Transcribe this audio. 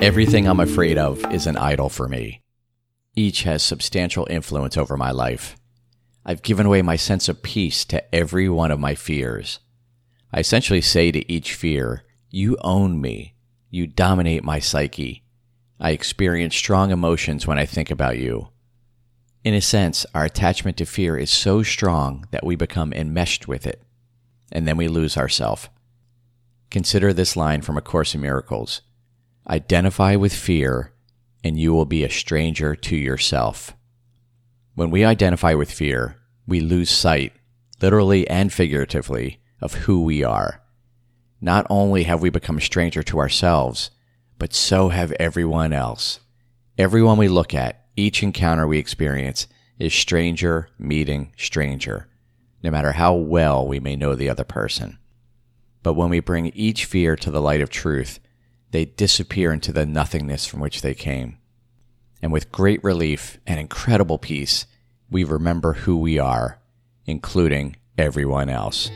Everything I'm afraid of is an idol for me. Each has substantial influence over my life. I've given away my sense of peace to every one of my fears. I essentially say to each fear, You own me. You dominate my psyche. I experience strong emotions when I think about you. In a sense, our attachment to fear is so strong that we become enmeshed with it, and then we lose ourselves. Consider this line from A Course in Miracles Identify with fear, and you will be a stranger to yourself. When we identify with fear, we lose sight, literally and figuratively, of who we are. Not only have we become a stranger to ourselves, but so have everyone else. Everyone we look at, each encounter we experience, is stranger meeting stranger, no matter how well we may know the other person. But when we bring each fear to the light of truth, they disappear into the nothingness from which they came. And with great relief and incredible peace, we remember who we are, including everyone else.